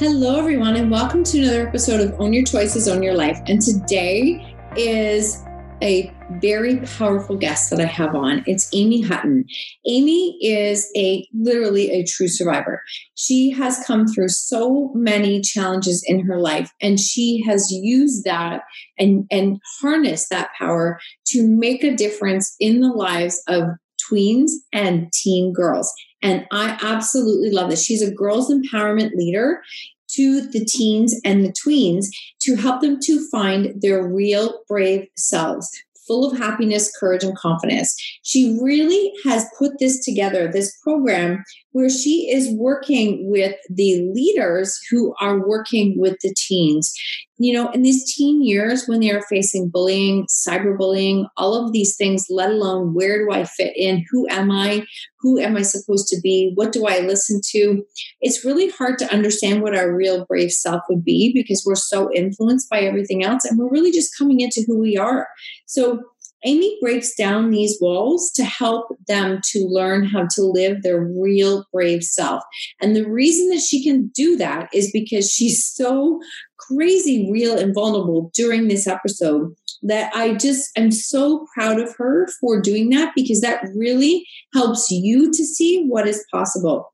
Hello, everyone, and welcome to another episode of Own Your Choices, Own Your Life. And today is a very powerful guest that I have on. It's Amy Hutton. Amy is a literally a true survivor. She has come through so many challenges in her life and she has used that and and harnessed that power to make a difference in the lives of tweens and teen girls. And I absolutely love this. She's a girls empowerment leader to the teens and the tweens to help them to find their real brave selves full of happiness, courage, and confidence. She really has put this together, this program, where she is working with the leaders who are working with the teens. You know, in these teen years when they are facing bullying, cyberbullying, all of these things, let alone where do I fit in? Who am I? Who am I supposed to be? What do I listen to? It's really hard to understand what our real brave self would be because we're so influenced by everything else and we're really just coming into who we are. So, Amy breaks down these walls to help them to learn how to live their real brave self. And the reason that she can do that is because she's so crazy real and vulnerable during this episode that I just am so proud of her for doing that because that really helps you to see what is possible.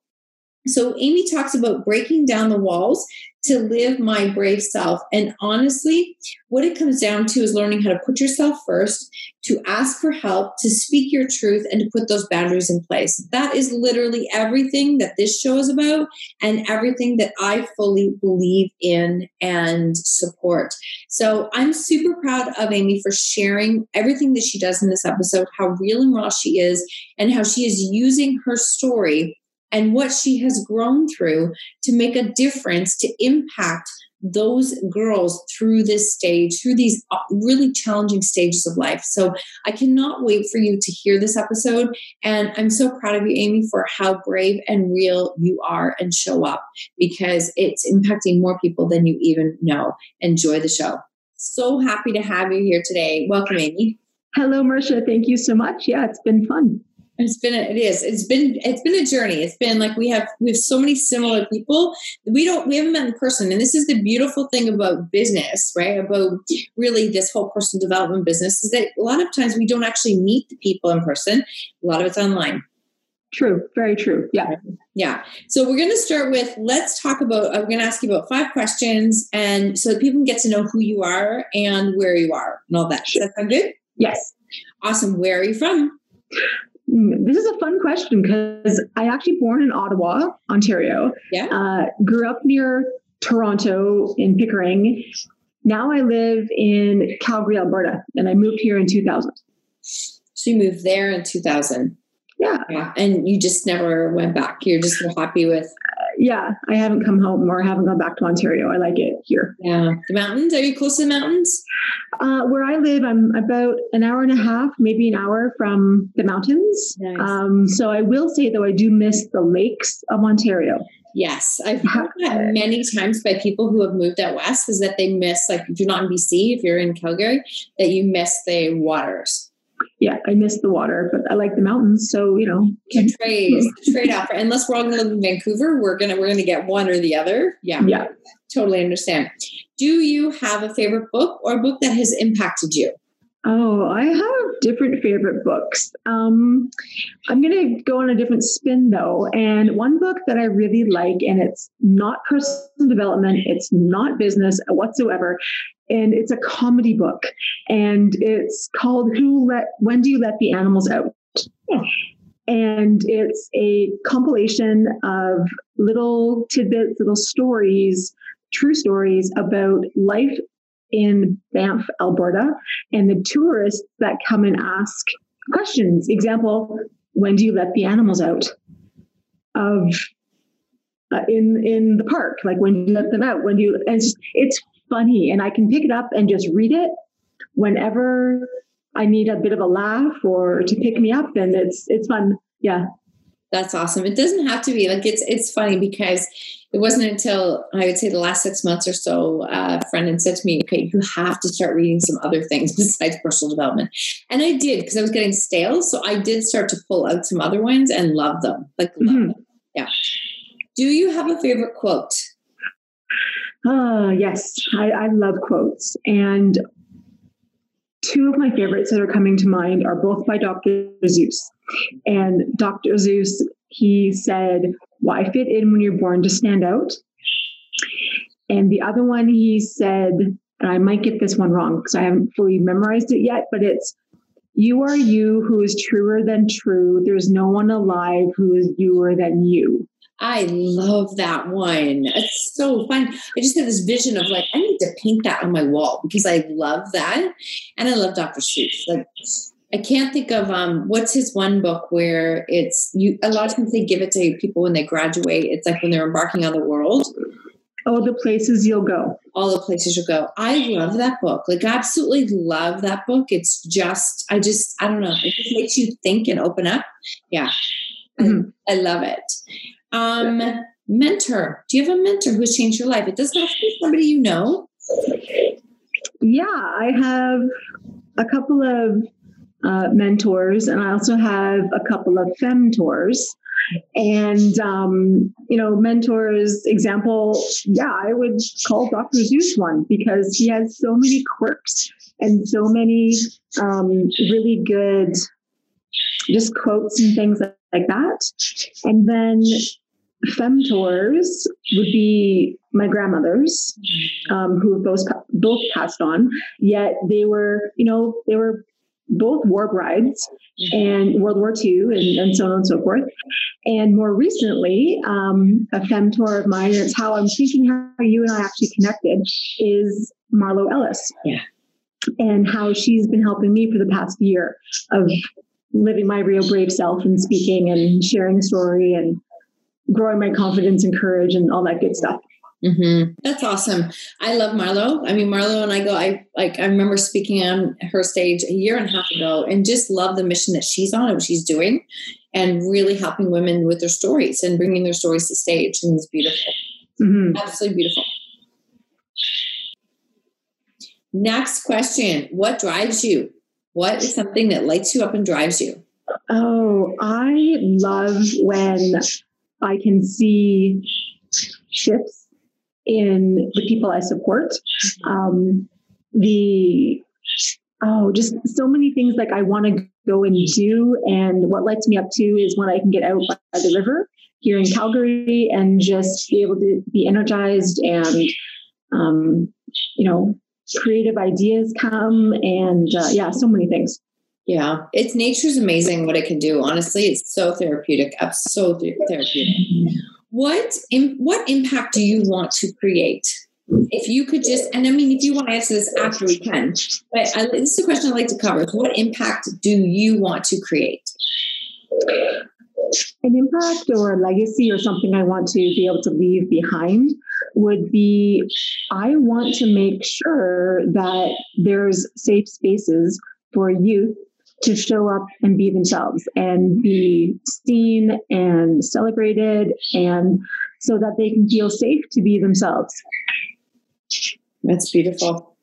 So, Amy talks about breaking down the walls to live my brave self. And honestly, what it comes down to is learning how to put yourself first, to ask for help, to speak your truth, and to put those boundaries in place. That is literally everything that this show is about and everything that I fully believe in and support. So I'm super proud of Amy for sharing everything that she does in this episode, how real and raw she is, and how she is using her story and what she has grown through to make a difference to impact those girls through this stage, through these uh, really challenging stages of life. So I cannot wait for you to hear this episode. And I'm so proud of you, Amy, for how brave and real you are and show up because it's impacting more people than you even know. Enjoy the show. So happy to have you here today. Welcome, Amy. Hello, Marsha. Thank you so much. Yeah, it's been fun. It's been a, it is it's been it's been a journey. It's been like we have we have so many similar people. We don't we haven't met in person, and this is the beautiful thing about business, right? About really this whole personal development business is that a lot of times we don't actually meet the people in person. A lot of it's online. True, very true. Yeah. Yeah. So we're going to start with let's talk about, I'm going to ask you about five questions and so that people can get to know who you are and where you are and all that. Does that sound good? Yes. Awesome. Where are you from? This is a fun question because I actually born in Ottawa, Ontario. Yeah. Uh, grew up near Toronto in Pickering. Now I live in Calgary, Alberta, and I moved here in 2000. So you moved there in 2000. Yeah. yeah. And you just never went back. You're just happy with. Yeah, I haven't come home or haven't gone back to Ontario. I like it here. Yeah. The mountains? Are you close to the mountains? Uh, where I live, I'm about an hour and a half, maybe an hour from the mountains. Nice. Um, so I will say, though, I do miss the lakes of Ontario. Yes, I've heard that many times by people who have moved out west is that they miss, like if you're not in BC, if you're in Calgary, that you miss the waters yeah, I miss the water, but I like the mountains. So you know, trade trade off. Unless we're all going to live in Vancouver, we're gonna we're gonna get one or the other. Yeah, yeah, totally understand. Do you have a favorite book or a book that has impacted you? Oh, I have different favorite books. Um, I'm going to go on a different spin though. And one book that I really like, and it's not personal development, it's not business whatsoever. And it's a comedy book, and it's called "Who Let When Do You Let the Animals Out?" And it's a compilation of little tidbits, little stories, true stories about life in Banff, Alberta, and the tourists that come and ask questions. Example, when do you let the animals out? Of uh, in in the park, like when do you let them out? When do you? And it's, it's funny, and I can pick it up and just read it whenever I need a bit of a laugh or to pick me up, and it's it's fun. Yeah, that's awesome. It doesn't have to be like it's it's funny because it wasn't until I would say the last six months or so, uh, Brendan said to me, "Okay, you have to start reading some other things besides personal development," and I did because I was getting stale. So I did start to pull out some other ones and love them, like love mm-hmm. them. Yeah. Do you have a favorite quote? Uh, yes, I, I love quotes, and two of my favorites that are coming to mind are both by Dr. Seuss. And Dr. Seuss, he said, Why fit in when you're born to stand out? And the other one he said, and I might get this one wrong because I haven't fully memorized it yet, but it's you are you who is truer than true. There's no one alive who is youer than you. I love that one. It's so fun. I just had this vision of like, I need to paint that on my wall because I love that. And I love Dr. Seuss. Like I can't think of um what's his one book where it's you a lot of times they give it to people when they graduate. It's like when they're embarking on the world. Oh, the places you'll go. All the places you'll go. I love that book. Like absolutely love that book. It's just I just I don't know. It just makes you think and open up. Yeah. Mm-hmm. I, I love it. Um mentor. Do you have a mentor who's changed your life? It doesn't have to be somebody you know. Yeah, I have a couple of uh, mentors, and I also have a couple of femtors. And um, you know, mentors example, yeah, I would call Dr. Seuss one because he has so many quirks and so many um, really good just quotes and things like that. And then femtors would be my grandmothers, um, who both both passed on. Yet they were, you know, they were both war brides and World War II and, and so on and so forth. And more recently, um, a femtor of mine, it's how I'm thinking how you and I actually connected, is Marlo Ellis. Yeah. And how she's been helping me for the past year of living my real brave self and speaking and sharing story and growing my confidence and courage and all that good stuff. Mm-hmm. That's awesome. I love Marlo. I mean, Marlo and I go. I like. I remember speaking on her stage a year and a half ago, and just love the mission that she's on and what she's doing, and really helping women with their stories and bringing their stories to stage. And it's beautiful. Mm-hmm. Absolutely beautiful. Next question: What drives you? What is something that lights you up and drives you? Oh, I love when I can see shifts in the people I support. Um, the oh, just so many things like I want to go and do, and what lights me up too is when I can get out by the river here in Calgary and just be able to be energized and um, you know creative ideas come and uh, yeah, so many things. Yeah, it's nature's amazing what it can do. Honestly, it's so therapeutic. So therapeutic. What what impact do you want to create? If you could just, and I mean, if you want to answer this after we can, but I, this is a question I'd like to cover. What impact do you want to create? An impact or a legacy or something I want to be able to leave behind would be I want to make sure that there's safe spaces for youth to show up and be themselves and be seen and celebrated and so that they can feel safe to be themselves. That's beautiful.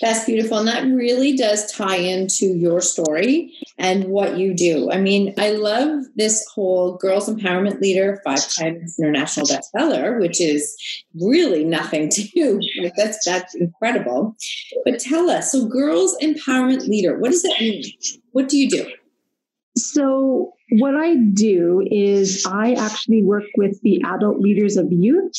That's beautiful. And that really does tie into your story and what you do. I mean, I love this whole girls empowerment leader, five times international bestseller, which is really nothing to do. Like that's that's incredible. But tell us, so girls empowerment leader, what does that mean? What do you do? So, what I do is I actually work with the adult leaders of youth,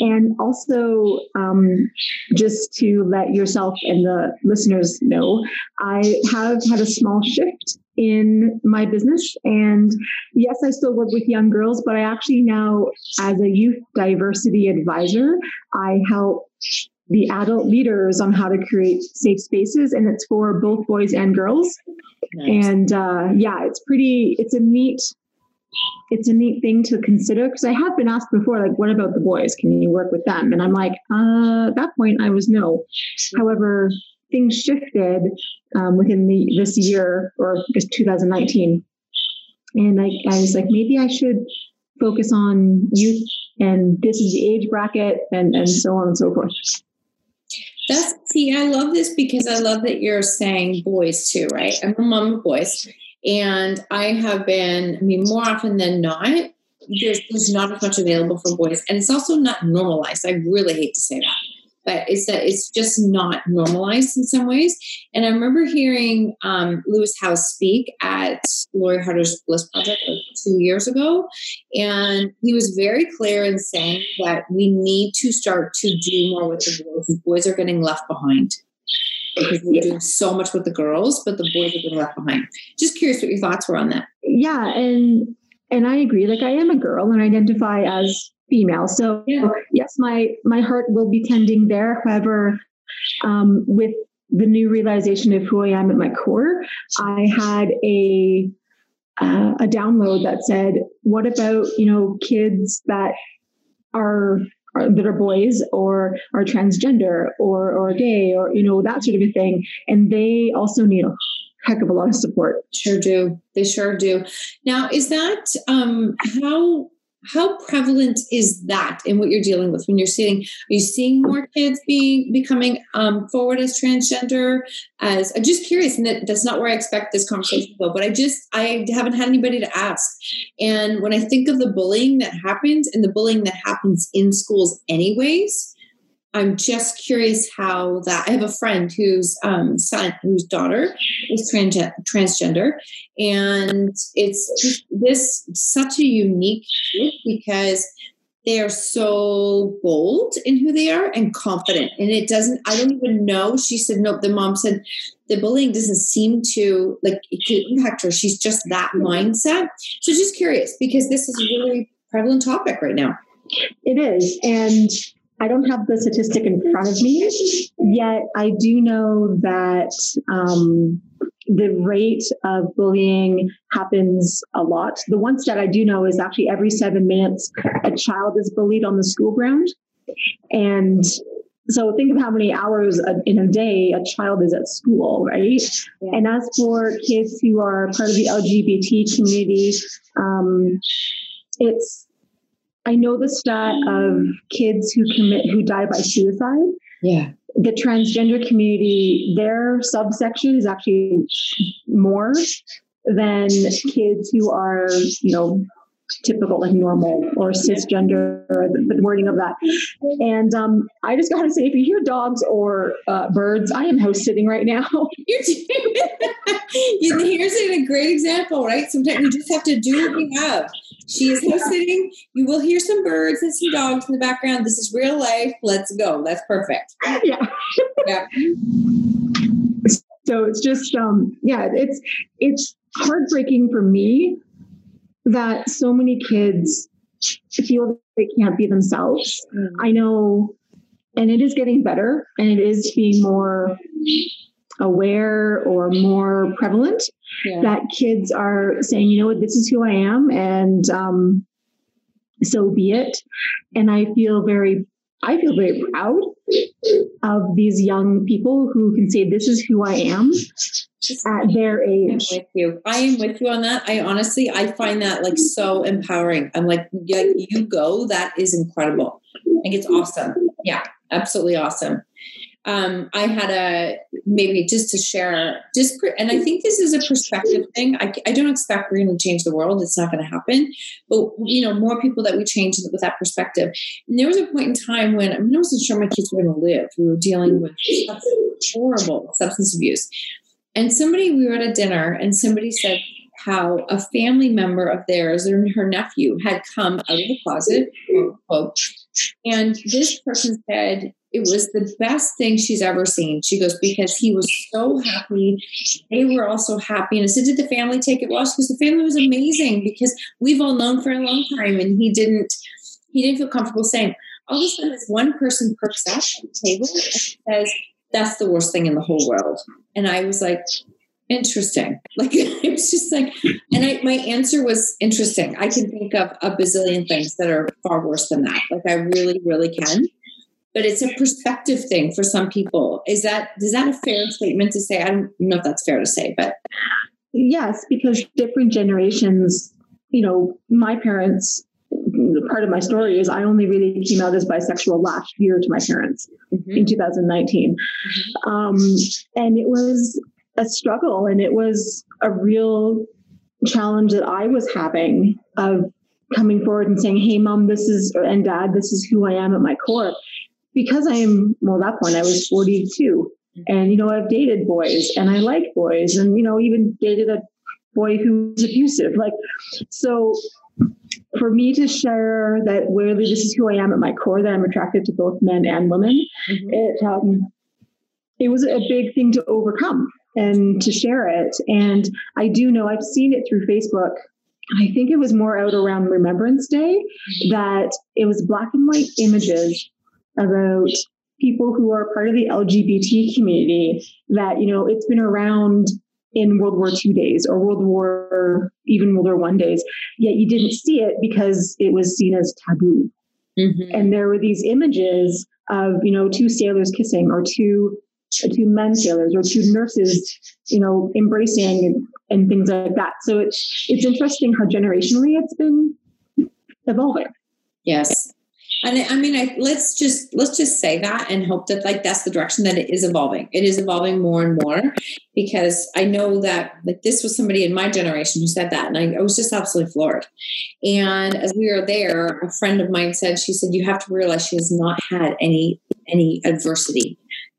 and also um, just to let yourself and the listeners know, I have had a small shift in my business. And yes, I still work with young girls, but I actually now, as a youth diversity advisor, I help the adult leaders on how to create safe spaces and it's for both boys and girls. Nice. and uh, yeah it's pretty it's a neat it's a neat thing to consider because i have been asked before like what about the boys? Can you work with them? And i'm like uh, at that point i was no. However things shifted um, within the this year or just 2019 and I, I was like maybe i should focus on youth and this is the age bracket and and so on and so forth that's see, I love this because I love that you're saying boys too, right? I'm a mom of boys, and I have been. I mean, more often than not, there's, there's not as much available for boys, and it's also not normalized. I really hate to say that but it's that it's just not normalized in some ways. And I remember hearing um, Lewis Howes speak at Lori Harder's Bliss Project like two years ago, and he was very clear in saying that we need to start to do more with the boys. The boys are getting left behind because we're doing so much with the girls, but the boys are getting left behind. Just curious what your thoughts were on that. Yeah, and and I agree. Like I am a girl and identify as female. So yeah. yes, my my heart will be tending there. However, um, with the new realization of who I am at my core, I had a uh, a download that said, "What about you know kids that are, are that are boys or are transgender or or gay or you know that sort of a thing, and they also need a heck of a lot of support." Sure do. They sure do. Now, is that um, how how prevalent is that in what you're dealing with when you're seeing are you seeing more kids being becoming um, forward as transgender as i'm just curious and that, that's not where i expect this conversation to go but i just i haven't had anybody to ask and when i think of the bullying that happens and the bullying that happens in schools anyways I'm just curious how that. I have a friend whose um, son, whose daughter is trans- transgender, and it's this such a unique because they are so bold in who they are and confident. And it doesn't. I don't even know. She said no. The mom said the bullying doesn't seem to like to impact her. She's just that mindset. So just curious because this is a really prevalent topic right now. It is, and I don't have the statistic in front of me, yet I do know that um, the rate of bullying happens a lot. The one stat I do know is actually every seven minutes, a child is bullied on the school ground. And so think of how many hours in a day a child is at school, right? Yeah. And as for kids who are part of the LGBT community, um, it's I know the stat of kids who commit who die by suicide. Yeah. The transgender community, their subsection is actually more than kids who are, you know, typical like normal or cisgender or the, the wording of that. And um, i just gotta say if you hear dogs or uh, birds i am house sitting right now. Here's a great example right? Sometimes you just have to do what you have she is house sitting you will hear some birds and some dogs in the background. This is real life. Let's go. That's perfect. Yeah. Yeah. So it's just um yeah it's it's heartbreaking for me that so many kids feel they can't be themselves. Mm. I know, and it is getting better and it is being more aware or more prevalent yeah. that kids are saying, you know what, this is who I am, and um, so be it. And I feel very, I feel very proud of these young people who can say, this is who I am, at their age. I'm with you. I am with you on that. I honestly, I find that like so empowering. I'm like, yeah, you go. That is incredible. I think it's awesome. Yeah, absolutely awesome. Um, I had a maybe just to share, just and I think this is a perspective thing. I, I don't expect we're going to change the world; it's not going to happen. But you know, more people that we change with that perspective. And there was a point in time when I, mean, I wasn't sure my kids were going to live. We were dealing with horrible substance abuse, and somebody we were at a dinner, and somebody said how a family member of theirs and her nephew had come out of the closet, quote, and this person said it was the best thing she's ever seen. She goes, because he was so happy. They were also happy. And I said, Did the family take it well? She goes, The family was amazing because we've all known for a long time. And he didn't he didn't feel comfortable saying. All of a sudden this one person perks up at the table and says, That's the worst thing in the whole world. And I was like, interesting. Like it was just like, and I, my answer was interesting. I can think of a bazillion things that are far worse than that. Like I really, really can but it's a perspective thing for some people. Is that is that a fair statement to say? I don't know if that's fair to say, but yes, because different generations, you know, my parents. Part of my story is I only really came out as bisexual last year to my parents mm-hmm. in 2019, mm-hmm. um, and it was a struggle, and it was a real challenge that I was having of coming forward and saying, "Hey, mom, this is and dad, this is who I am at my core." Because I'm, well, at that point I was 42 and, you know, I've dated boys and I like boys and, you know, even dated a boy who's abusive. Like, so for me to share that really this is who I am at my core, that I'm attracted to both men and women, mm-hmm. it, um, it was a big thing to overcome and to share it. And I do know I've seen it through Facebook I think it was more out around Remembrance Day mm-hmm. that it was black and white images about people who are part of the LGBT community that, you know, it's been around in World War II days or World War, even World War One days, yet you didn't see it because it was seen as taboo. Mm-hmm. And there were these images of, you know, two sailors kissing or two two men sailors or two nurses, you know, embracing and, and things like that. So it's it's interesting how generationally it's been evolving. Yes. And I mean, I, let's just let's just say that and hope that like that's the direction that it is evolving. It is evolving more and more because I know that like this was somebody in my generation who said that, and I, I was just absolutely floored. And as we were there, a friend of mine said, she said, "You have to realize she has not had any any adversity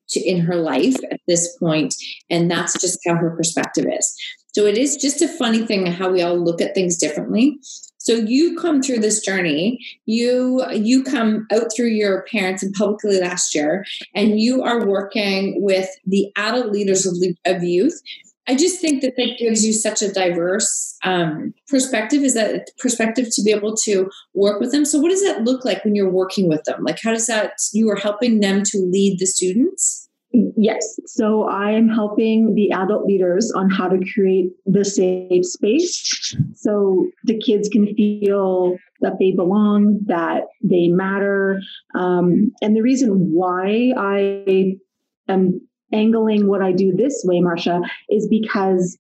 to, in her life at this point, and that's just how her perspective is." So it is just a funny thing how we all look at things differently. So you come through this journey. You you come out through your parents and publicly last year, and you are working with the adult leaders of, of youth. I just think that that gives you such a diverse um, perspective. Is that perspective to be able to work with them? So, what does that look like when you're working with them? Like, how does that you are helping them to lead the students? Yes. So I am helping the adult leaders on how to create the safe space so the kids can feel that they belong, that they matter. Um, and the reason why I am angling what I do this way, Marsha, is because,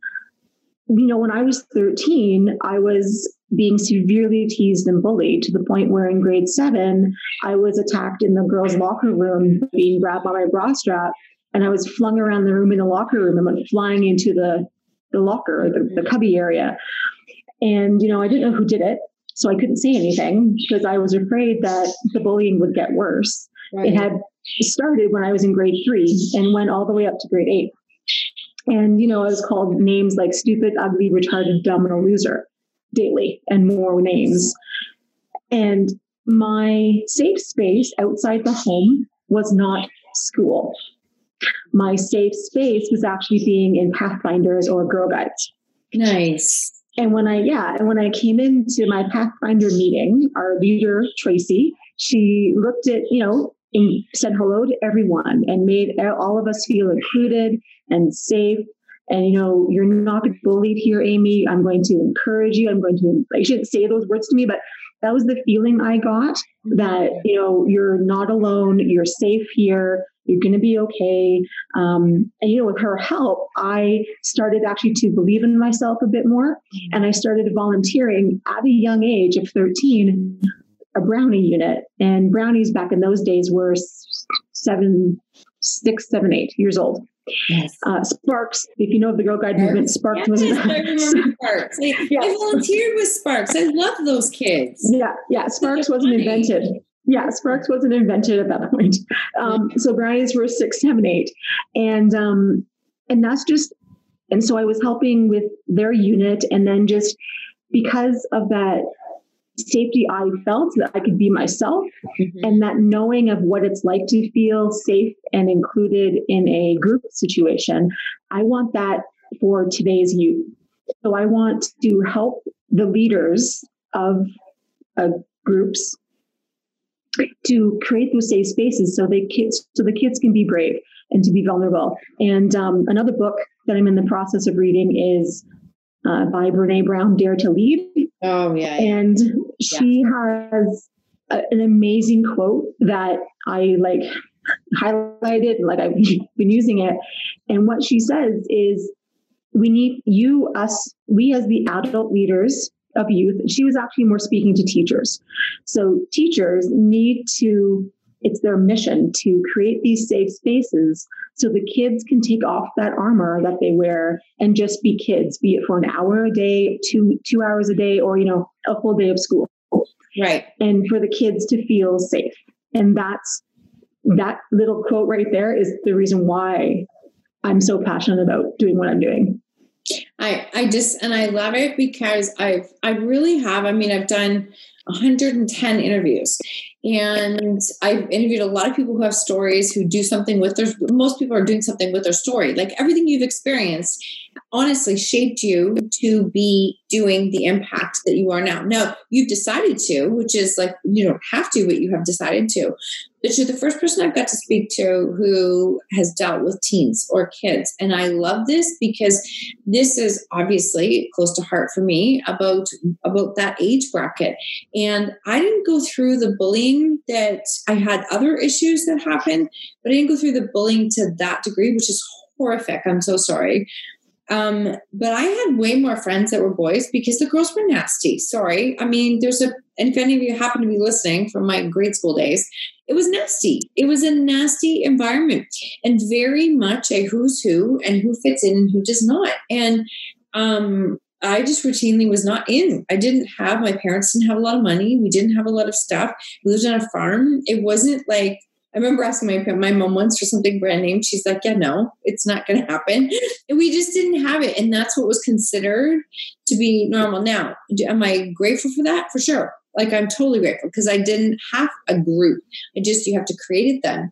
you know, when I was 13, I was being severely teased and bullied to the point where in grade seven, I was attacked in the girls' locker room, being grabbed by my bra strap, and I was flung around the room in the locker room and went flying into the, the locker, the, the cubby area. And, you know, I didn't know who did it. So I couldn't say anything because I was afraid that the bullying would get worse. Right. It had started when I was in grade three and went all the way up to grade eight. And, you know, I was called names like stupid, ugly, retarded, dumb, and a loser daily and more names. And my safe space outside the home was not school. My safe space was actually being in Pathfinders or Girl Guides. Nice. And when I, yeah, and when I came into my Pathfinder meeting, our leader, Tracy, she looked at, you know, and said hello to everyone and made all of us feel included and safe and you know you're not bullied here amy. I'm going to encourage you. I'm going to i shouldn't say those words to me but that was the feeling i got that you know you're not alone. You're safe here. You're going to be okay. Um, and you know with her help i started actually to believe in myself a bit more. And i started volunteering at a young age of 13 a brownie unit. And brownies back in those days were seven six, seven, eight years old. Yes. Uh, Sparks, if you know of the Girl Guide movement, Sparks yes, was I remember Sparks. I. I volunteered with Sparks. I love those kids. Yeah, yeah. Sparks wasn't funny. invented. Yeah, Sparks wasn't invented at that point. Um, so Brownies were six, seven, eight, and um, and that's just. And so I was helping with their unit, and then just because of that safety I felt that I could be myself mm-hmm. and that knowing of what it's like to feel safe and included in a group situation, I want that for today's youth. So I want to help the leaders of uh, groups to create those safe spaces so they kids so the kids can be brave and to be vulnerable. And um, another book that I'm in the process of reading is uh, by Brene Brown, Dare to Lead. Oh, yeah. yeah. And she yeah. has a, an amazing quote that I like highlighted, like I've been using it. And what she says is, we need you, us, we as the adult leaders of youth. She was actually more speaking to teachers. So teachers need to it's their mission to create these safe spaces so the kids can take off that armor that they wear and just be kids be it for an hour a day two two hours a day or you know a full day of school. Right. And for the kids to feel safe. And that's that little quote right there is the reason why i'm so passionate about doing what i'm doing. I I just and I love it because I've I really have. I mean, I've done 110 interviews and I've interviewed a lot of people who have stories who do something with their, most people are doing something with their story. Like everything you've experienced honestly shaped you to be doing the impact that you are now. Now, you've decided to, which is like, you don't have to, but you have decided to. But you're the first person I've got to speak to who has dealt with teens or kids. And I love this because this is obviously close to heart for me about, about that age bracket. And I didn't go through the bullying that I had other issues that happened, but I didn't go through the bullying to that degree, which is horrific. I'm so sorry. Um, but I had way more friends that were boys because the girls were nasty. Sorry. I mean, there's a, and if any of you happen to be listening from my grade school days, it was nasty. It was a nasty environment and very much a who's who and who fits in and who does not. And um, I just routinely was not in. I didn't have, my parents didn't have a lot of money. We didn't have a lot of stuff. We lived on a farm. It wasn't like, I remember asking my my mom once for something brand name. She's like, "Yeah, no, it's not going to happen." And we just didn't have it, and that's what was considered to be normal. Now, am I grateful for that? For sure. Like I'm totally grateful because I didn't have a group. I just you have to create it then.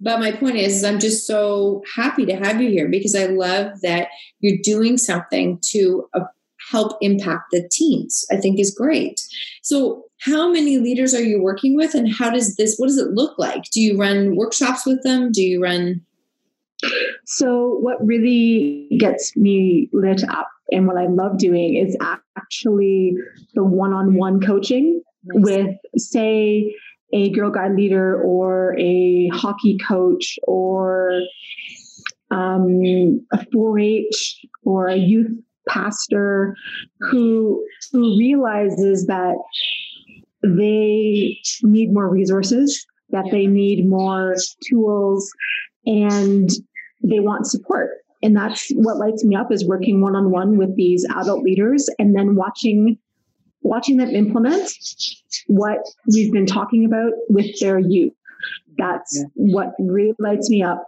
But my point is, is I'm just so happy to have you here because I love that you're doing something to uh, help impact the teams, I think is great. So how many leaders are you working with and how does this what does it look like do you run workshops with them do you run so what really gets me lit up and what i love doing is actually the one-on-one coaching nice. with say a girl guide leader or a hockey coach or um, a 4-h or a youth pastor who who realizes that they need more resources, that they need more tools, and they want support. And that's what lights me up is working one on one with these adult leaders and then watching watching them implement what we've been talking about with their youth. That's yeah. what really lights me up.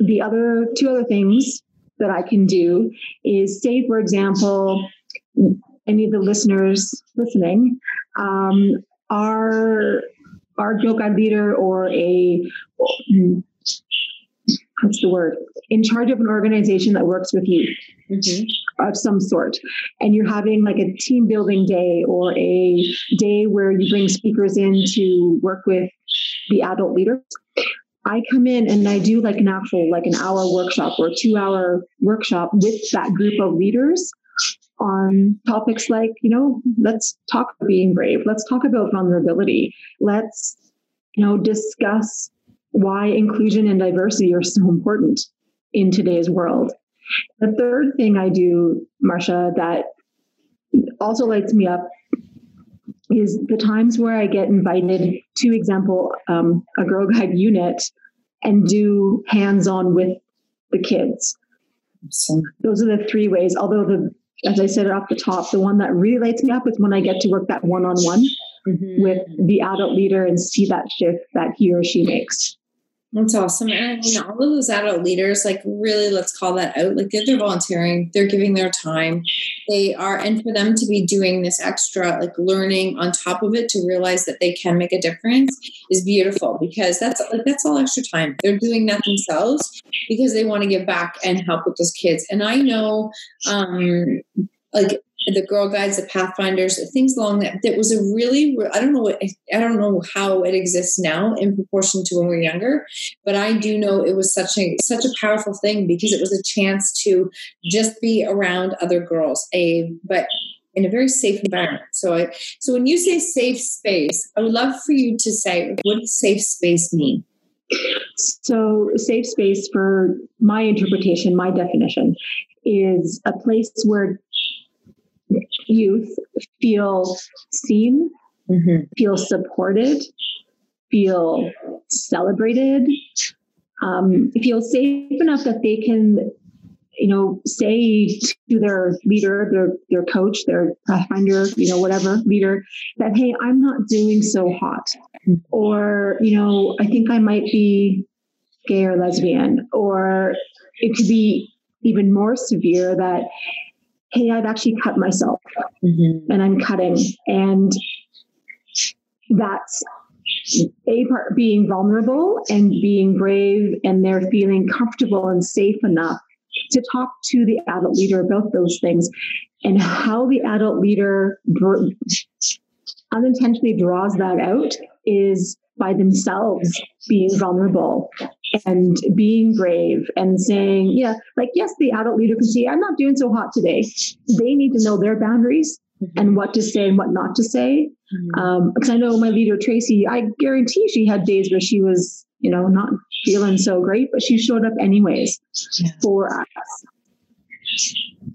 The other two other things that I can do is say, for example, any of the listeners listening um, are our Guide leader or a what's the word? In charge of an organization that works with youth mm-hmm. of some sort. And you're having like a team building day or a day where you bring speakers in to work with the adult leaders I come in and I do like an actual like an hour workshop or two hour workshop with that group of leaders on topics like, you know, let's talk about being brave. Let's talk about vulnerability. Let's, you know, discuss why inclusion and diversity are so important in today's world. The third thing I do, Marsha, that also lights me up is the times where I get invited to example um, a Girl Guide unit and do hands-on with the kids. So those are the three ways. Although the as I said off the top, the one that really lights me up is when I get to work that one-on-one mm-hmm. with the adult leader and see that shift that he or she makes. That's awesome. And I mean, all of those adult leaders, like, really, let's call that out. Like, they're, they're volunteering, they're giving their time. They are, and for them to be doing this extra, like, learning on top of it to realize that they can make a difference is beautiful because that's like, that's all extra time. They're doing that themselves because they want to give back and help with those kids. And I know, um, like, the Girl Guides, the Pathfinders, things along that. That was a really, I don't know what, I don't know how it exists now in proportion to when we were younger, but I do know it was such a such a powerful thing because it was a chance to just be around other girls. A but in a very safe environment. So, I, so when you say safe space, I would love for you to say what does safe space mean. So, safe space, for my interpretation, my definition, is a place where youth feel seen, mm-hmm. feel supported, feel celebrated, um, feel safe enough that they can, you know, say to their leader, their their coach, their pathfinder, you know, whatever leader, that hey, I'm not doing so hot, or you know, I think I might be gay or lesbian, or it could be even more severe that hey, I've actually cut myself mm-hmm. and I'm cutting. And that's a part being vulnerable and being brave, and they're feeling comfortable and safe enough to talk to the adult leader about those things and how the adult leader unintentionally draws that out is by themselves being vulnerable and being brave and saying, yeah, like, yes, the adult leader can see, I'm not doing so hot today. They need to know their boundaries mm-hmm. and what to say and what not to say. Mm-hmm. Um, because I know my leader, Tracy, I guarantee she had days where she was, you know, not feeling so great, but she showed up anyways yeah. for us.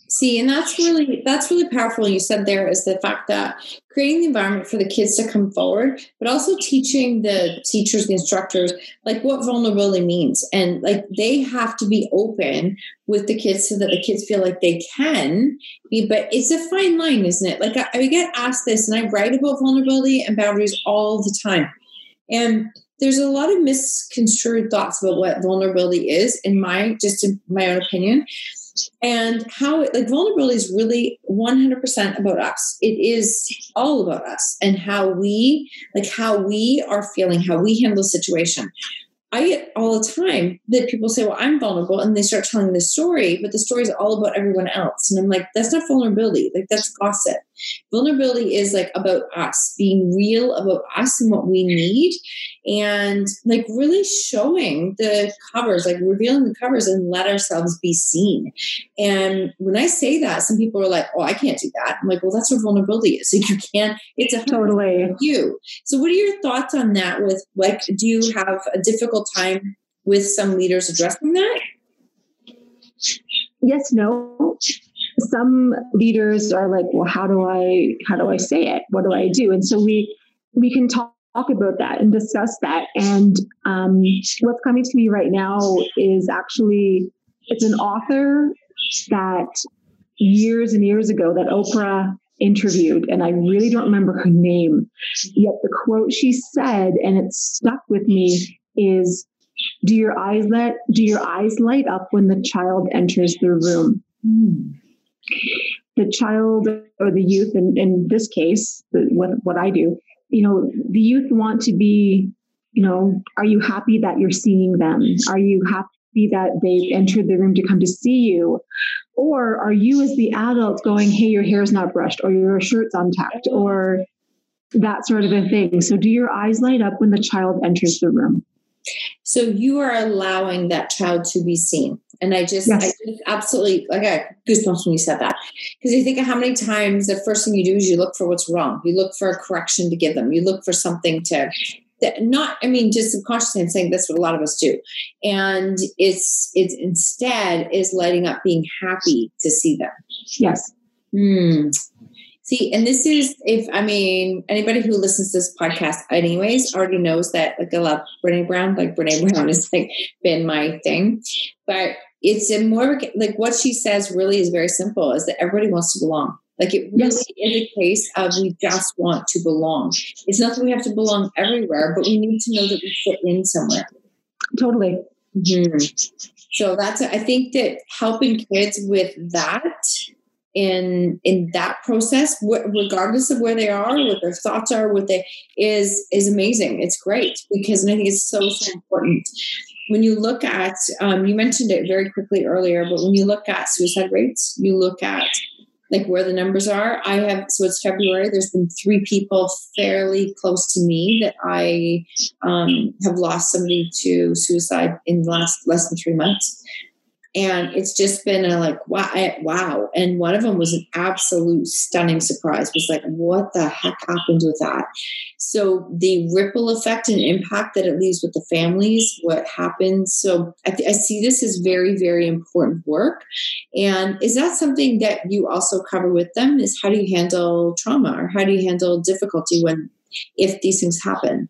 See, and that's really that's really powerful. You said there is the fact that creating the environment for the kids to come forward, but also teaching the teachers, the instructors, like what vulnerability means, and like they have to be open with the kids so that the kids feel like they can be. But it's a fine line, isn't it? Like I, I get asked this, and I write about vulnerability and boundaries all the time, and there's a lot of misconstrued thoughts about what vulnerability is in my just in my own opinion and how like vulnerability is really 100% about us it is all about us and how we like how we are feeling how we handle situation I get all the time that people say, Well, I'm vulnerable, and they start telling the story, but the story is all about everyone else. And I'm like, That's not vulnerability. Like, that's gossip. Vulnerability is like about us, being real about us and what we need, and like really showing the covers, like revealing the covers and let ourselves be seen. And when I say that, some people are like, Oh, I can't do that. I'm like, Well, that's what vulnerability is. Like, you can't, it's a totally you. So, what are your thoughts on that? With like, do you have a difficult time with some leaders addressing that? Yes, no. Some leaders are like, well, how do I how do I say it? What do I do? And so we we can talk about that and discuss that. And um, what's coming to me right now is actually it's an author that years and years ago that Oprah interviewed, and I really don't remember her name. Yet the quote she said, and it stuck with me, is do your eyes let do your eyes light up when the child enters the room mm. The child or the youth in, in this case the, what, what i do you know the youth want to be you know are you happy that you're seeing them? Are you happy that they've entered the room to come to see you? Or are you as the adult going hey your hair's not brushed or your shirt's untucked or that sort of a thing? So do your eyes light up when the child enters the room so you are allowing that child to be seen. And I just, yes. I just absolutely, like, I got goosebumps when you said that. Because you think of how many times the first thing you do is you look for what's wrong. You look for a correction to give them. You look for something to, that not, I mean, just subconsciously, I'm saying that's what a lot of us do. And it's, it's instead is lighting up being happy to see them. Yes. Hmm. See, and this is if I mean anybody who listens to this podcast, anyways, already knows that like I love Brene Brown. Like Brene Brown has like been my thing, but it's a more like what she says really is very simple: is that everybody wants to belong. Like it really yes. is a case of we just want to belong. It's not that we have to belong everywhere, but we need to know that we fit in somewhere. Totally. Mm-hmm. So that's I think that helping kids with that in in that process regardless of where they are what their thoughts are what they is is amazing. It's great because i think it's so so important. When you look at um, you mentioned it very quickly earlier but when you look at suicide rates you look at like where the numbers are i have so it's february there's been three people fairly close to me that i um, have lost somebody to suicide in the last less than three months and it's just been a like wow. And one of them was an absolute stunning surprise. Was like, what the heck happened with that? So the ripple effect and impact that it leaves with the families, what happens. So I, th- I see this as very, very important work. And is that something that you also cover with them? Is how do you handle trauma or how do you handle difficulty when if these things happen?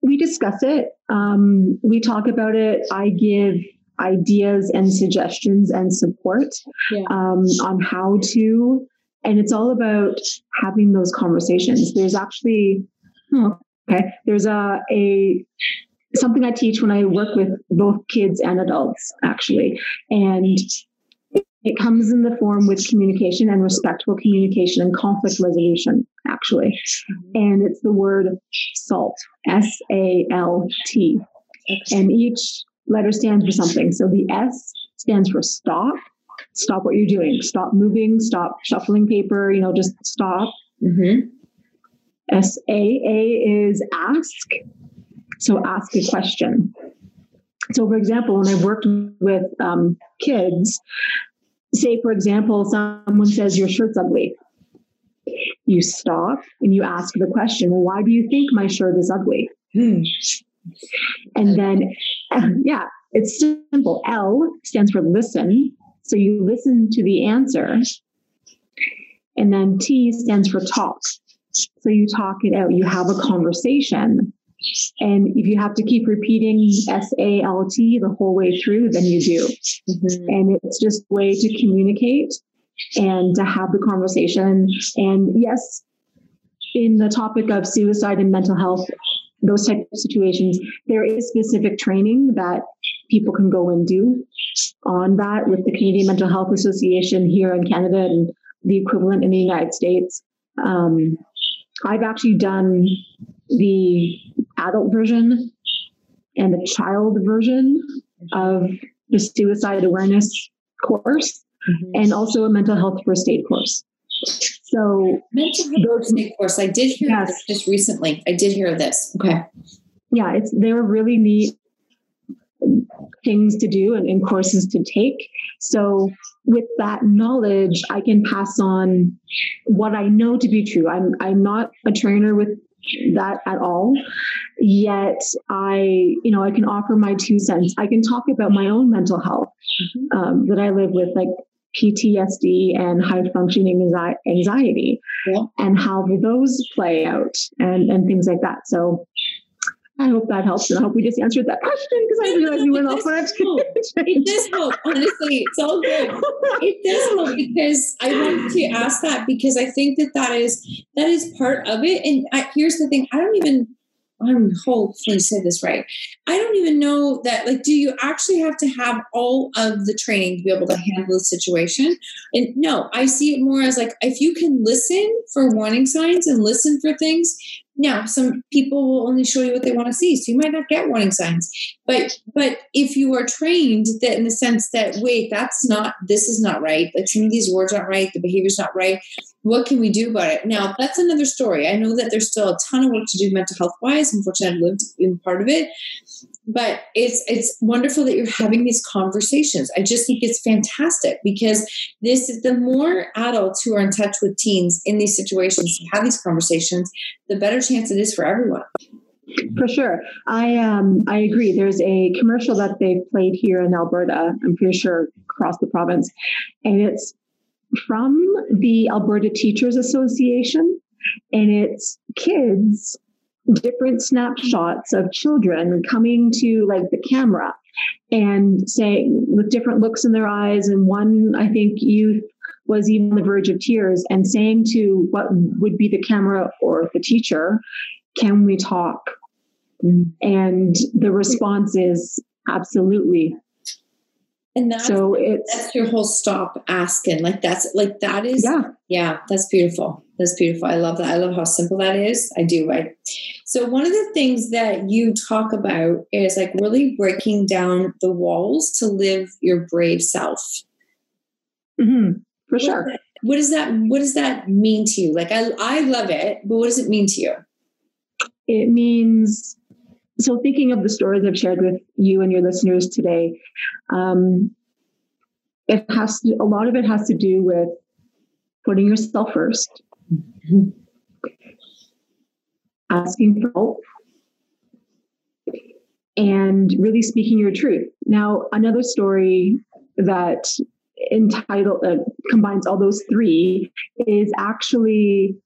We discuss it. Um, we talk about it. I give ideas and suggestions and support yeah. um, on how to. And it's all about having those conversations. There's actually, oh, okay, there's a, a something I teach when I work with both kids and adults, actually. And it comes in the form with communication and respectful communication and conflict resolution, actually. Mm-hmm. And it's the word SALT, S A L T. And each letter stands for something. So the S stands for stop. Stop what you're doing. Stop moving. Stop shuffling paper. You know, just stop. Mm-hmm. S A A is ask. So ask a question. So, for example, when I've worked with um, kids, say, for example, someone says your shirt's ugly. You stop and you ask the question, well, why do you think my shirt is ugly? Hmm. And then, yeah, it's simple. L stands for listen. So you listen to the answer. And then T stands for talk. So you talk it out, you have a conversation. And if you have to keep repeating S A L T the whole way through, then you do. Mm-hmm. And it's just a way to communicate and to have the conversation. And yes, in the topic of suicide and mental health, those type of situations, there is specific training that people can go and do on that with the Canadian Mental Health Association here in Canada and the equivalent in the United States. Um, I've actually done the adult version and the child version of the suicide awareness course mm-hmm. and also a mental health first aid course. So mental health course, I did hear yes. this just recently. I did hear this. Okay. Yeah, it's they're really neat things to do and, and courses to take. So with that knowledge, I can pass on what I know to be true. I'm I'm not a trainer with that at all yet i you know i can offer my two cents i can talk about my own mental health mm-hmm. um, that i live with like PTSD and high functioning anxiety yeah. and how those play out and, and things like that. So I hope that helps. And I hope we just answered that question because I realized we went off on that It does help. Honestly, it's all good. It does help because I wanted to ask that because I think that that is that is part of it. And I, here's the thing: I don't even I'm hopefully say this right. I don't even know that like do you actually have to have all of the training to be able to handle the situation? And no, I see it more as like if you can listen for warning signs and listen for things, now, some people will only show you what they want to see, so you might not get warning signs. But but if you are trained that in the sense that wait, that's not this is not right. Like some of these words aren't right, the behavior's not right. What can we do about it? Now, that's another story. I know that there's still a ton of work to do mental health wise. Unfortunately, I've lived in part of it but it's it's wonderful that you're having these conversations. I just think it's fantastic because this is the more adults who are in touch with teens in these situations have these conversations the better chance it is for everyone. For sure. I um i agree. There's a commercial that they've played here in alberta i'm pretty sure across the province and it's from the Alberta Teachers Association, and it's kids, different snapshots of children coming to like the camera and saying with different looks in their eyes. And one, I think, youth was even on the verge of tears and saying to what would be the camera or the teacher, Can we talk? Mm. And the response is absolutely. And that's, so it's that's your whole stop asking. Like that's like that is yeah, yeah, that's beautiful. That's beautiful. I love that. I love how simple that is. I do, right? So one of the things that you talk about is like really breaking down the walls to live your brave self. Mm-hmm, for what sure. That, what does that what does that mean to you? Like I I love it, but what does it mean to you? It means so thinking of the stories I've shared with you and your listeners today, um, it has to, a lot of it has to do with putting yourself 1st mm-hmm. Asking for help, and really speaking your truth. Now, another story that entitled uh, combines all those three is actually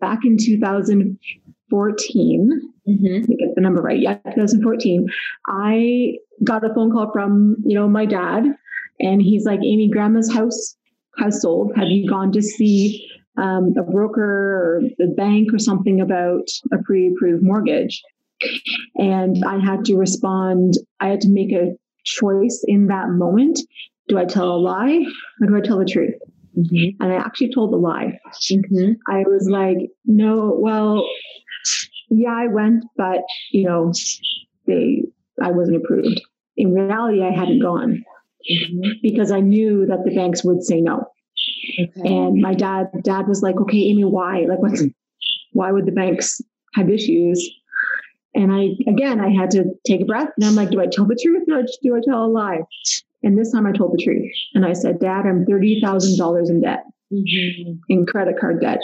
back in 2014 mm-hmm. get the number right. Yeah, 2014. I got a phone call from, you know, my dad, and he's like, Amy, grandma's house has sold. Have you gone to see um, a broker or the bank or something about a pre approved mortgage? And I had to respond, I had to make a choice in that moment. Do I tell a lie or do I tell the truth? Mm-hmm. And I actually told the lie. Mm-hmm. I was like, no, well, yeah, I went, but you know, they I wasn't approved. In reality, I hadn't gone mm-hmm. because I knew that the banks would say no. Okay. And my dad dad was like, "Okay, Amy, why? Like, what's why would the banks have issues?" And I again, I had to take a breath, and I'm like, "Do I tell the truth or do I tell a lie?" And this time, I told the truth, and I said, "Dad, I'm thirty thousand dollars in debt." Mm-hmm. in credit card debt.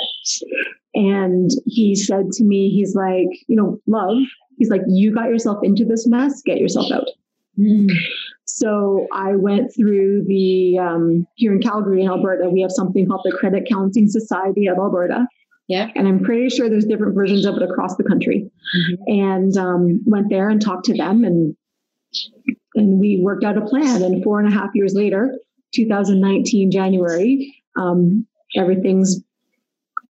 And he said to me, he's like, you know, love, he's like, you got yourself into this mess, get yourself out. Mm. So I went through the, um, here in Calgary, in Alberta, we have something called the Credit Counseling Society of Alberta. Yeah. And I'm pretty sure there's different versions of it across the country. Mm-hmm. And um, went there and talked to them and and we worked out a plan. And four and a half years later, 2019 January, um, everything's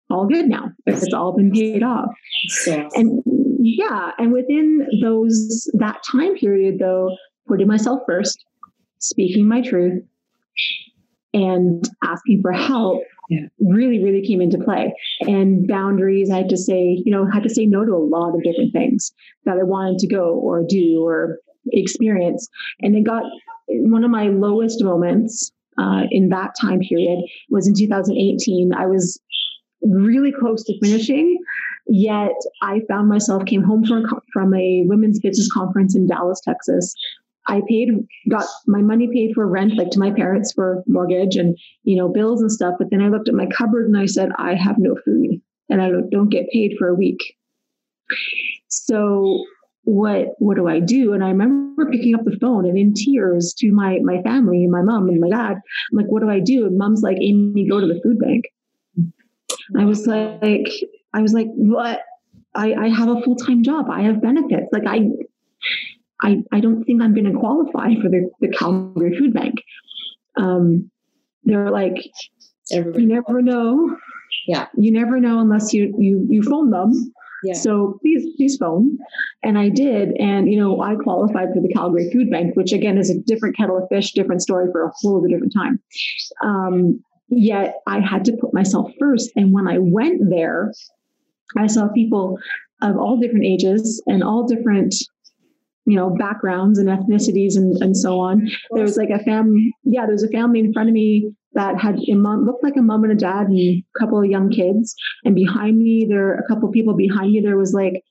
all good now. It's all been paid off. And yeah, and within those that time period though, putting myself first, speaking my truth, and asking for help yeah. really, really came into play. And boundaries, I had to say, you know, I had to say no to a lot of different things that I wanted to go or do or experience. And it got one of my lowest moments uh, in that time period was in 2018. I was really close to finishing. Yet I found myself came home from from a women's business conference in Dallas, Texas. I paid got my money paid for rent, like to my parents for mortgage and you know bills and stuff. But then I looked at my cupboard and I said, I have no food and I don't get paid for a week. So what what do I do? And I remember picking up the phone and in tears to my my family, my mom and my dad. I'm like, what do I do? And mom's like, Amy, go to the food bank. I was like, I was like, what? I, I have a full time job. I have benefits. Like I, I, I don't think I'm going to qualify for the, the Calgary Food Bank. Um, they're like, Everybody you never know. Yeah, you never know unless you you you phone them. Yeah. So please please phone, and I did, and you know I qualified for the Calgary Food Bank, which again is a different kettle of fish, different story for a whole other different time. Um, Yet I had to put myself first. And when I went there, I saw people of all different ages and all different you know backgrounds and ethnicities and, and so on. There was like a family yeah there was a family in front of me that had a mom looked like a mom and a dad and a couple of young kids. And behind me there a couple of people behind me there was like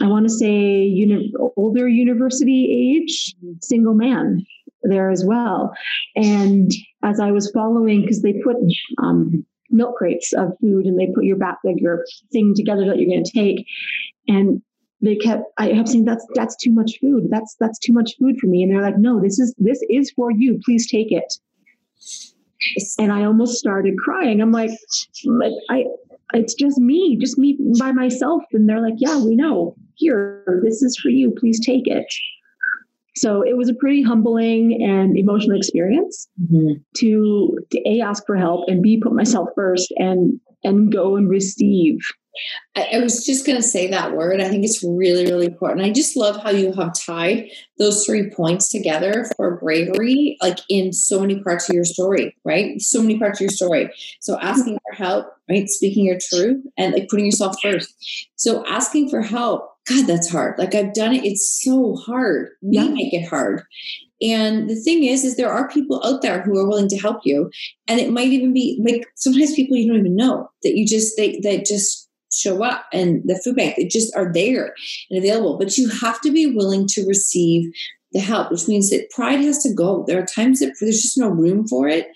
i want to say uni- older university age single man there as well. And as I was following, because they put um, milk crates of food and they put your back like your thing together that you're going to take, and they kept I have seen that's that's too much food. That's that's too much food for me. And they're like, no, this is this is for you. Please take it. And I almost started crying. I'm like, like I, it's just me, just me by myself. And they're like, yeah, we know. Here, this is for you. Please take it. So it was a pretty humbling and emotional experience mm-hmm. to, to a ask for help and b put myself first and and go and receive I, I was just going to say that word. I think it's really, really important. I just love how you have tied those three points together for bravery, like in so many parts of your story, right? So many parts of your story. So asking for help, right? Speaking your truth and like putting yourself first. So asking for help, God, that's hard. Like I've done it. It's so hard. We yeah. make it hard. And the thing is, is there are people out there who are willing to help you. And it might even be like sometimes people you don't even know that you just they that just show up and the food bank they just are there and available. But you have to be willing to receive the help which means that pride has to go. There are times that there's just no room for it.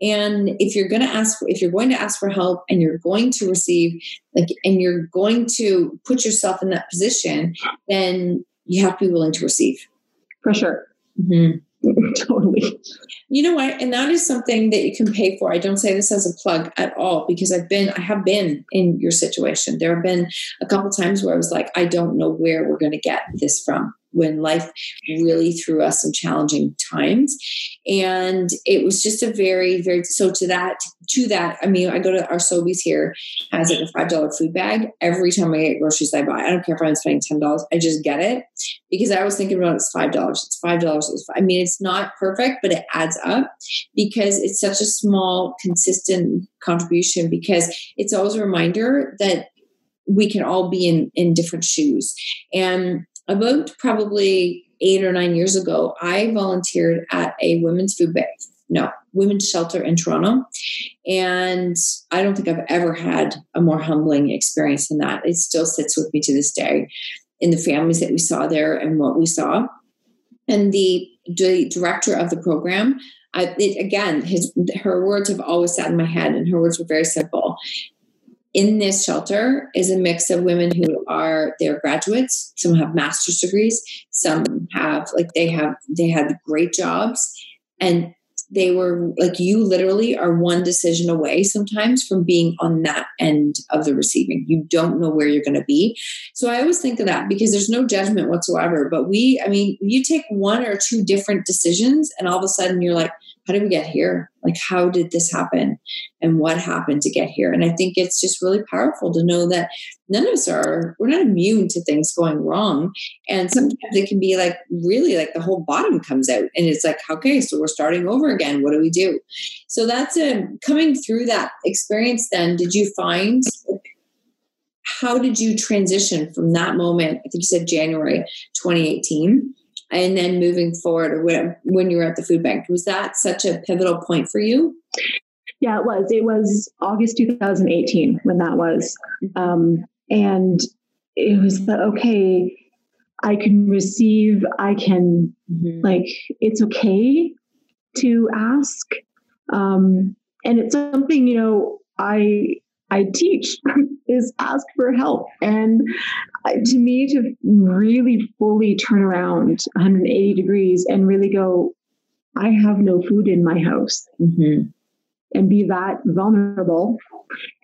And if you're going to ask for if you're going to ask for help and you're going to receive like and you're going to put yourself in that position then you have to be willing to receive. For sure. Mm-hmm. totally. You know what? And that is something that you can pay for. I don't say this as a plug at all because I've been, I have been in your situation. There have been a couple times where I was like, I don't know where we're going to get this from when life really threw us some challenging times. And it was just a very very so to that to that i mean i go to our sobeys here has like a five dollar food bag. Every time i get groceries i buy i don't care if i'm spending ten dollars i just get it. Because i was thinking about it's five dollars it's five dollars i mean it's not perfect but it adds up because it's such a small consistent contribution because it's always a reminder that we can all be in in different shoes. And about probably eight or nine years ago, I volunteered at a women's food bank, no, women's shelter in Toronto. And I don't think I've ever had a more humbling experience than that. It still sits with me to this day in the families that we saw there and what we saw. And the, the director of the program, I, it, again, his her words have always sat in my head, and her words were very simple in this shelter is a mix of women who are they're graduates some have master's degrees some have like they have they had great jobs and they were like you literally are one decision away sometimes from being on that end of the receiving. You don't know where you're going to be. So i always think of that because there's no judgment whatsoever but we i mean you take one or two different decisions and all of a sudden you're like how did we get here? Like, how did this happen? And what happened to get here? And I think it's just really powerful to know that none of us are, we're not immune to things going wrong. And sometimes it can be like really like the whole bottom comes out and it's like, okay, so we're starting over again. What do we do? So that's a, um, coming through that experience then, did you find how did you transition from that moment? I think you said January 2018 and then moving forward or when, when you were at the food bank. Was that such a pivotal point for you? Yeah it was. It was august 2018 when that was. Um, and it was the, okay i can receive i can mm-hmm. like it's okay to ask. Um, and it's something you know i I teach is ask for help. And to me, to really fully turn around 180 degrees and really go, I have no food in my house. Mm-hmm. And be that vulnerable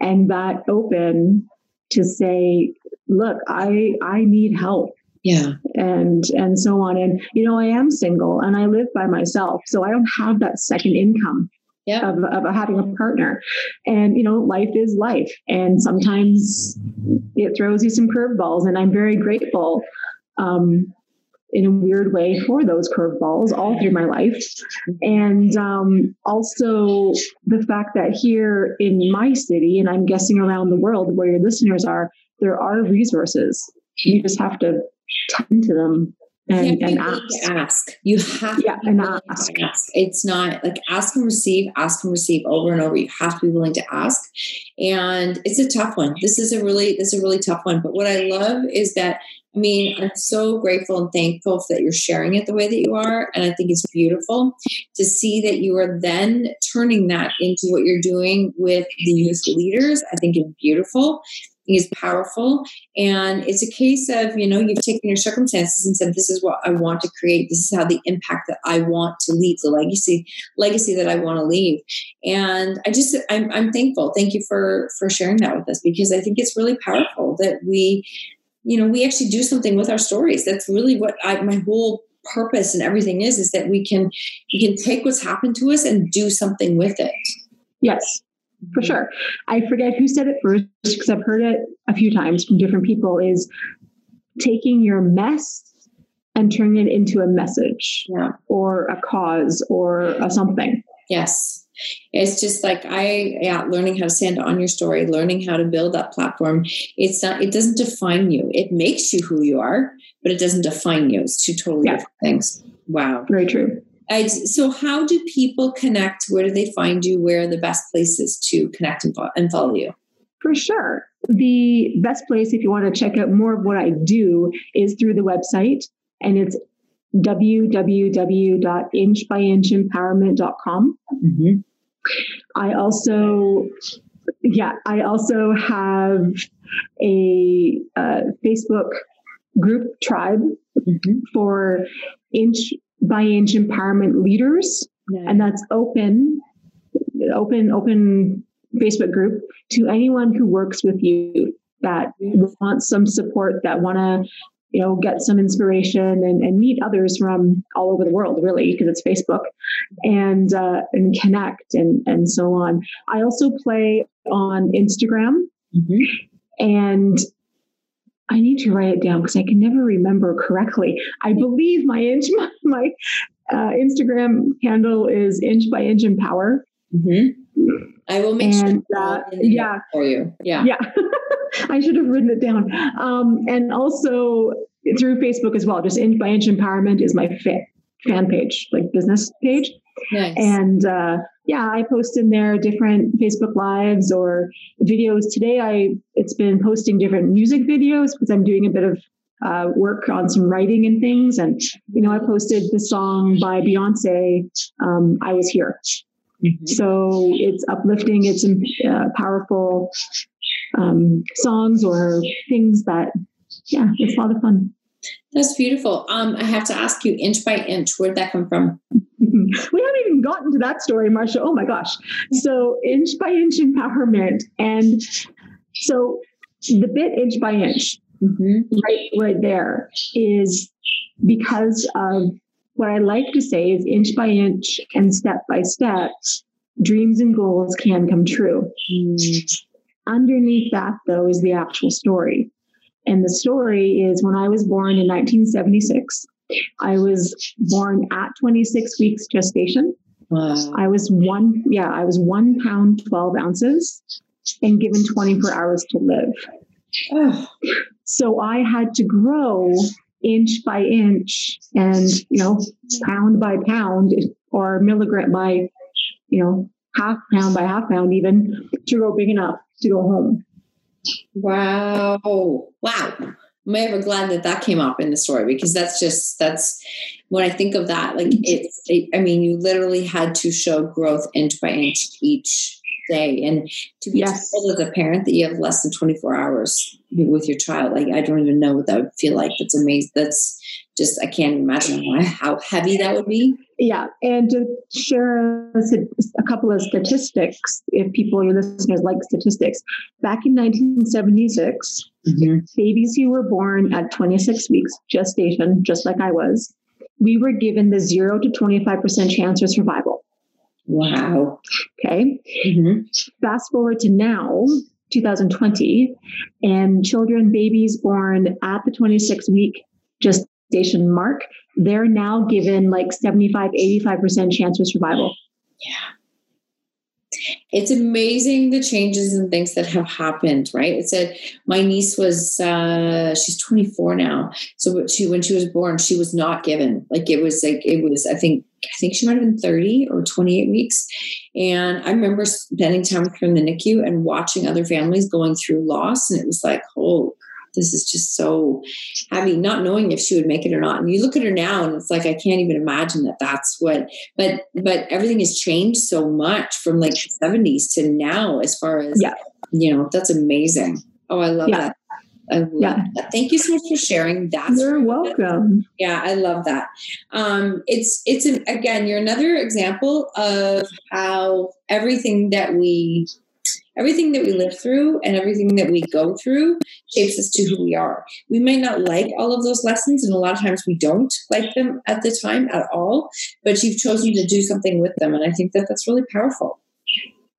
and that open to say, look, I I need help. Yeah. And and so on. And you know, I am single and I live by myself. So I don't have that second income yeah. of, of having a partner. And, you know, life is life. And sometimes it throws you some curveballs. And I'm very grateful um, in a weird way for those curveballs all through my life. And um, also the fact that here in my city, and I'm guessing around the world where your listeners are, there are resources. You just have to tend to them and, and ask. ask. You have yeah, to and ask. ask. It's not like ask and receive, ask and receive over and over. You have to be willing to ask. And it's a tough one. This is a really this is a really tough one. But what I love is that I mean, I'm so grateful and thankful that you're sharing it the way that you are. And I think it's beautiful to see that you are then turning that into what you're doing with the youth leaders. I think it's beautiful is powerful. And it's a case of, you know, you've taken your circumstances and said, this is what I want to create. This is how the impact that I want to leave, the legacy, legacy that I want to leave. And I just, I'm, I'm thankful. Thank you for, for sharing that with us because I think it's really powerful that we, you know, we actually do something with our stories. That's really what I, my whole purpose and everything is, is that we can, we can take what's happened to us and do something with it. Yes for sure. I forget who said it first because I've heard it a few times from different people is taking your mess and turning it into a message yeah. or a cause or a something. Yes. It's just like I yeah, learning how to stand on your story, learning how to build that platform. It's not it doesn't define you. It makes you who you are, but it doesn't define you. It's two totally yeah. different things. Wow. Very true. I, so how do people connect? Where do they find you? Where are the best places to connect and, and follow you? For sure. The best place, if you want to check out more of what I do, is through the website, and it's www.inchbyinchempowerment.com. Mm-hmm. I also, yeah, I also have a uh, Facebook group tribe mm-hmm. for inch by inch empowerment leaders, nice. and that's open, open, open Facebook group to anyone who works with you that wants some support, that want to you know get some inspiration and, and meet others from all over the world really because it's facebook and uh, and connect and and so on i also play on instagram mm-hmm. and I need to write it down because I can never remember correctly. I believe my inch my, my uh, Instagram handle is inch by inch empower. Mm-hmm. I will make and, sure uh, yeah for you. Yeah, yeah. I should have written it down. Um, and also through Facebook as well. Just inch by inch empowerment is my fan page, like business page. Nice. And uh, yeah, I post in there different Facebook lives or videos. Today, I it's been posting different music videos because I'm doing a bit of uh, work on some writing and things. And you know, I posted the song by Beyonce, um, "I Was Here." Mm-hmm. So it's uplifting. It's uh, powerful um, songs or things that, yeah, it's a lot of fun. That's beautiful. Um, I have to ask you, inch by inch, where'd that come from? we haven't even gotten to that story, Marsha. Oh my gosh. So, inch by inch empowerment. And so, the bit inch by inch, mm-hmm. right, right there, is because of what I like to say is inch by inch and step by step, dreams and goals can come true. Mm. Underneath that, though, is the actual story. And the story is when I was born in 1976, I was born at 26 weeks gestation. Wow. I was one, yeah, I was one pound, 12 ounces and given 24 hours to live. Oh. So I had to grow inch by inch and, you know, pound by pound or milligram by, you know, half pound by half pound even to grow big enough to go home. Wow. Wow. I'm ever glad that that came up in the story because that's just, that's when I think of that, like it's, it, I mean, you literally had to show growth inch by inch each day. And to be yes. told as a parent that you have less than 24 hours with your child, like I don't even know what that would feel like. That's amazing. That's just, I can't imagine how heavy that would be. Yeah, and to share a, a, couple of statistics, if people, your listeners, like statistics, back in 1976, mm-hmm. babies who were born at 26 weeks gestation, just like I was, we were given the zero to 25% chance of survival. Wow. Okay. Mm-hmm. Fast forward to now, 2020, and children, babies born at the 26 week gestation mark, they're now given like 75, 85% chance of survival. Yeah. It's amazing the changes and things that have happened, right? It said my niece was uh she's 24 now. So she when she was born, she was not given. Like it was like it was, I think I think she might have been 30 or 28 weeks. And I remember spending time with her in the NICU and watching other families going through loss. And it was like, oh this is just so heavy, not knowing if she would make it or not. And you look at her now and it's like, I can't even imagine that that's what, but, but everything has changed so much from like the 70s to now, as far as, yeah. you know, that's amazing. Oh, I love Yeah. that. I love Yeah. that. Thank you so much for sharing. that. You're welcome. Yeah, I love that. Um, it's it's an, again, you're another example of how everything that we everything that we live through and everything that we go through shapes us to who we are. We may not like all of those lessons, and a lot of times we don't like them at the time at all. But you've chosen to do something with them, and I think that that's really powerful.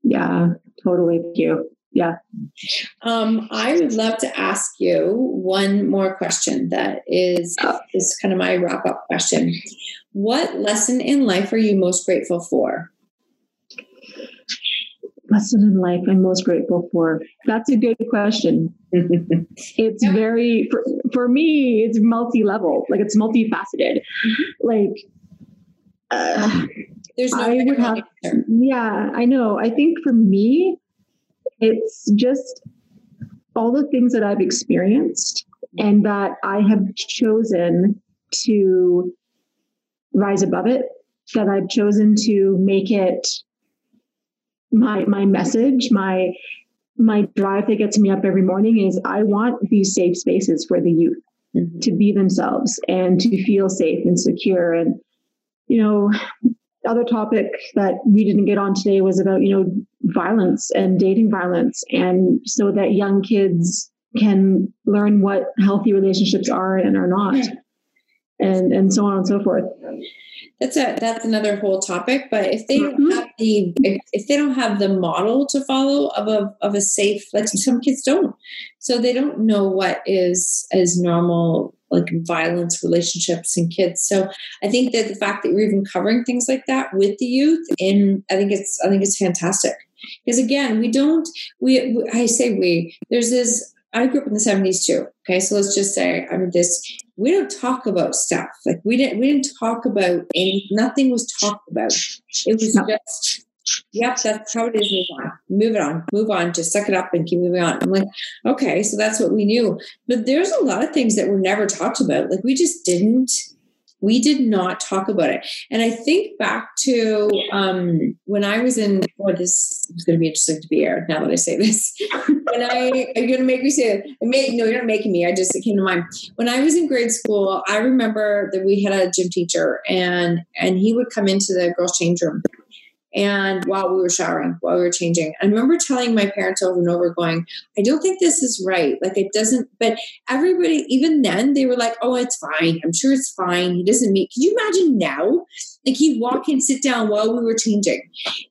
Yeah, totally. Thank you. Yeah. Um, I would love to ask you one more question. That is is kind of my wrap up question. What lesson in life are you most grateful for? Lesson in life I'm most grateful for. That's a good question. It's Yeah. very for, for me, it's multi-level. Like it's multifaceted. Like uh, There's no I would have answer. yeah, I know. I think for me, it's just all the things that I've experienced and that I have chosen to rise above it, that I've chosen to make it my my message, my my drive that gets me up every morning is I want these safe spaces for the youth Mhm. to be themselves and to feel safe and secure and you know other topic that we didn't get on today was about you know violence and dating violence and so that young kids can learn what healthy relationships are and are not and and so on and so forth That's a that's another whole topic. But if they don't Mhm. have the if, if they don't have the model to follow of a of a safe like some kids don't, so they don't know what is is normal like violence relationships and kids. So I think that the fact that you're even covering things like that with the youth, in I think it's I think it's fantastic because again we don't we, I say we there's this I grew up in the 70s too. Okay, so let's just say I mean this we don't talk about stuff like we didn't we didn't talk about any nothing was talked about it was No. just yep that's how it is. Move on. Move it on. Move on. Just suck it up and keep moving on. I'm like okay so that's what we knew. But there's a lot of things that were never talked about. Like we just didn't we did not talk about it. And i think back to um, when i was in boy this is going to be interesting to be aired now that i say this. When i are you going to make me say it made, no you're not making me. I just it came to mind. When I was in grade school, I remember that we had a gym teacher and and he would come into the girls' change room and while we were showering, while we were changing. I remember telling my parents over and over, going, I don't think this is right. Like it doesn't, but everybody, even then, they were like, Oh, it's fine. I'm sure it's fine. He doesn't meet. Can you imagine now? Like he'd walk and sit down while we were changing.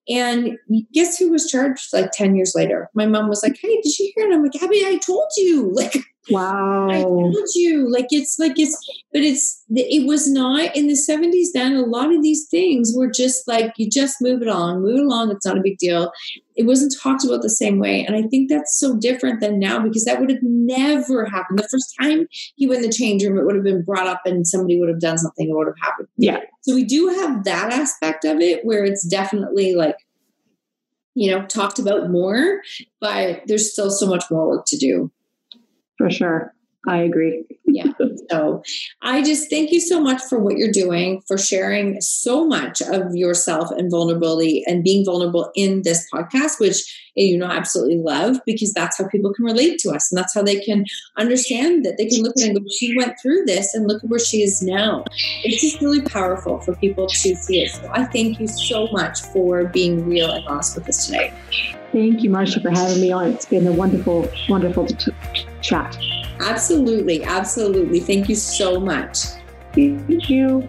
And guess who was charged like 10 years later? My mom was like, Hey, did you hear? And I'm like, Abby, I told you. Like I wow told you, like it's like it's, but it's it was not in the seventies. Then a lot of these things were just like you just move it on, move it along. It's not a big deal. It wasn't talked about the same way, and I think that's so different than now because that would have never happened. The first time he went in the change room, it would have been brought up, and somebody would have done something. It would have happened. yeah So we do have that aspect of it where it's definitely like, you know, talked about more, but there's still so much more work to do. For sure i agree yeah. So I just thank you so much for what you're doing, for sharing so much of yourself and vulnerability and being vulnerable in this podcast, which eh, you know I absolutely love because that's how people can relate to us and that's how they can understand that they can look at it and go, she went through this and look at where she is now. It's just really powerful for people to see it. So I thank you so much for being real and honest with us today. thank you marsha for having me on it's been a wonderful wonderful t- chat Absolutely. Absolutely. Thank you so much. thank you